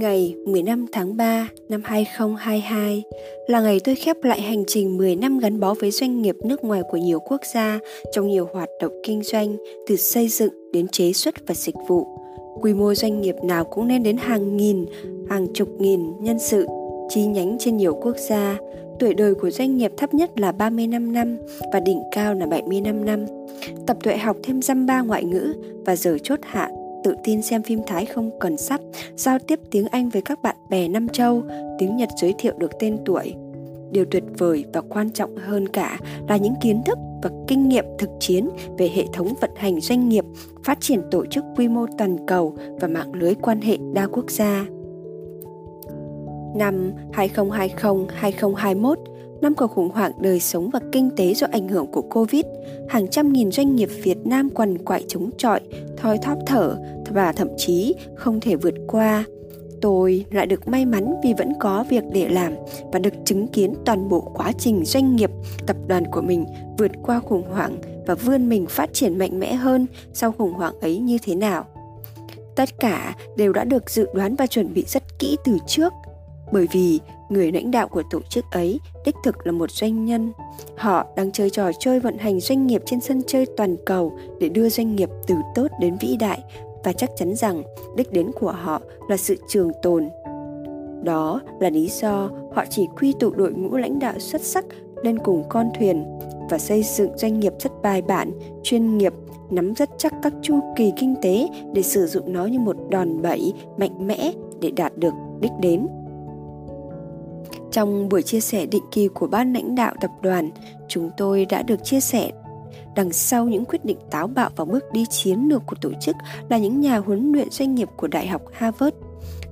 Ngày 15 tháng 3 năm 2022 là ngày tôi khép lại hành trình 10 năm gắn bó với doanh nghiệp nước ngoài của nhiều quốc gia trong nhiều hoạt động kinh doanh từ xây dựng đến chế xuất và dịch vụ. Quy mô doanh nghiệp nào cũng lên đến hàng nghìn, hàng chục nghìn nhân sự, chi nhánh trên nhiều quốc gia. Tuổi đời của doanh nghiệp thấp nhất là 35 năm và đỉnh cao là 75 năm. Tập tuệ học thêm dăm ba ngoại ngữ và giờ chốt hạ tự tin xem phim Thái không cần sắp, giao tiếp tiếng Anh với các bạn bè Nam Châu, tiếng Nhật giới thiệu được tên tuổi. Điều tuyệt vời và quan trọng hơn cả là những kiến thức và kinh nghiệm thực chiến về hệ thống vận hành doanh nghiệp, phát triển tổ chức quy mô toàn cầu và mạng lưới quan hệ đa quốc gia. Năm 2020-2021, năm của khủng hoảng đời sống và kinh tế do ảnh hưởng của Covid, hàng trăm nghìn doanh nghiệp Việt Nam quằn quại chống chọi, thoi thóp thở và thậm chí không thể vượt qua. Tôi lại được may mắn vì vẫn có việc để làm và được chứng kiến toàn bộ quá trình doanh nghiệp, tập đoàn của mình vượt qua khủng hoảng và vươn mình phát triển mạnh mẽ hơn sau khủng hoảng ấy như thế nào. Tất cả đều đã được dự đoán và chuẩn bị rất kỹ từ trước bởi vì người lãnh đạo của tổ chức ấy đích thực là một doanh nhân. Họ đang chơi trò chơi vận hành doanh nghiệp trên sân chơi toàn cầu để đưa doanh nghiệp từ tốt đến vĩ đại và chắc chắn rằng đích đến của họ là sự trường tồn. Đó là lý do họ chỉ quy tụ đội ngũ lãnh đạo xuất sắc lên cùng con thuyền và xây dựng doanh nghiệp rất bài bản, chuyên nghiệp, nắm rất chắc các chu kỳ kinh tế để sử dụng nó như một đòn bẩy mạnh mẽ để đạt được đích đến. Trong buổi chia sẻ định kỳ của ban lãnh đạo tập đoàn, chúng tôi đã được chia sẻ đằng sau những quyết định táo bạo và bước đi chiến lược của tổ chức là những nhà huấn luyện doanh nghiệp của Đại học Harvard.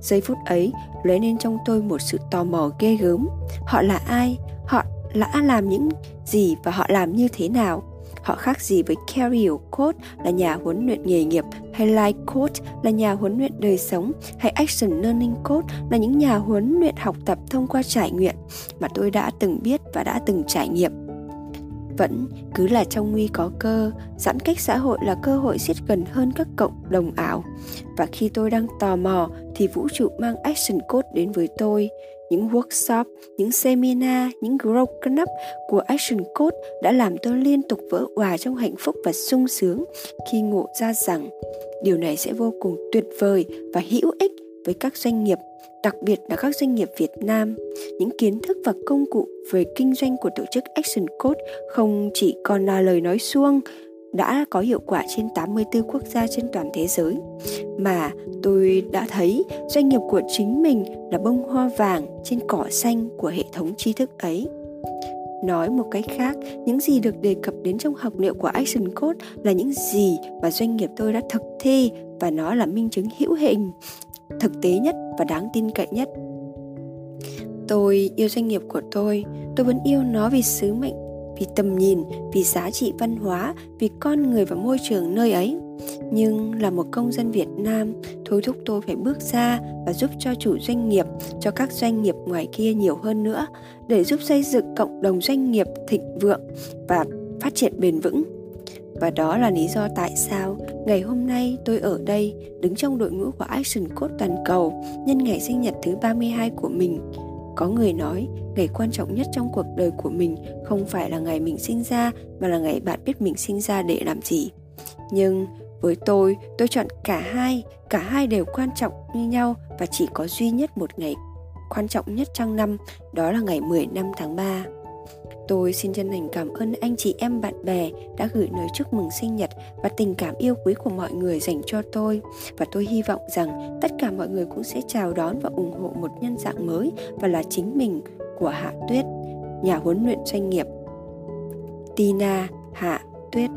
Giây phút ấy lóe lên trong tôi một sự tò mò ghê gớm. Họ là ai? Họ đã làm những gì và họ làm như thế nào? Họ khác gì với Carrier Code là nhà huấn luyện nghề nghiệp, hay Life Code là nhà huấn luyện đời sống, hay Action Learning Code là những nhà huấn luyện học tập thông qua trải nghiệm mà tôi đã từng biết và đã từng trải nghiệm. Vẫn cứ là trong nguy có cơ, giãn cách xã hội là cơ hội siết gần hơn các cộng đồng ảo. Và khi tôi đang tò mò thì vũ trụ mang action code đến với tôi những workshop, những seminar, những grow up của Action Code đã làm tôi liên tục vỡ hòa trong hạnh phúc và sung sướng khi ngộ ra rằng điều này sẽ vô cùng tuyệt vời và hữu ích với các doanh nghiệp đặc biệt là các doanh nghiệp Việt Nam. Những kiến thức và công cụ về kinh doanh của tổ chức Action Code không chỉ còn là lời nói suông đã có hiệu quả trên 84 quốc gia trên toàn thế giới mà tôi đã thấy doanh nghiệp của chính mình là bông hoa vàng trên cỏ xanh của hệ thống tri thức ấy. Nói một cách khác, những gì được đề cập đến trong học liệu của Action Code là những gì mà doanh nghiệp tôi đã thực thi và nó là minh chứng hữu hình, thực tế nhất và đáng tin cậy nhất. Tôi yêu doanh nghiệp của tôi, tôi vẫn yêu nó vì sứ mệnh vì tầm nhìn, vì giá trị văn hóa, vì con người và môi trường nơi ấy. Nhưng là một công dân việt nam, thôi thúc tôi phải bước ra và giúp cho chủ doanh nghiệp, cho các doanh nghiệp ngoài kia nhiều hơn nữa, để giúp xây dựng cộng đồng doanh nghiệp thịnh vượng và phát triển bền vững. Và đó là lý do tại sao ngày hôm nay tôi ở đây, đứng trong đội ngũ của Action Code toàn cầu, nhân ngày sinh nhật thứ 32 của mình có người nói, ngày quan trọng nhất trong cuộc đời của mình không phải là ngày mình sinh ra, mà là ngày bạn biết mình sinh ra để làm gì. Nhưng với tôi tôi chọn cả hai cả hai đều quan trọng như nhau và chỉ có duy nhất một ngày quan trọng nhất trong năm, đó là ngày 15 tháng 3 Tôi xin chân thành cảm ơn anh chị em bạn bè đã gửi lời chúc mừng sinh nhật và tình cảm yêu quý của mọi người dành cho tôi và tôi hy vọng rằng tất cả mọi người cũng sẽ chào đón và ủng hộ một nhân dạng mới và là chính mình của Hạ Tuyết, nhà huấn luyện doanh nghiệp. Tina Hạ Tuyết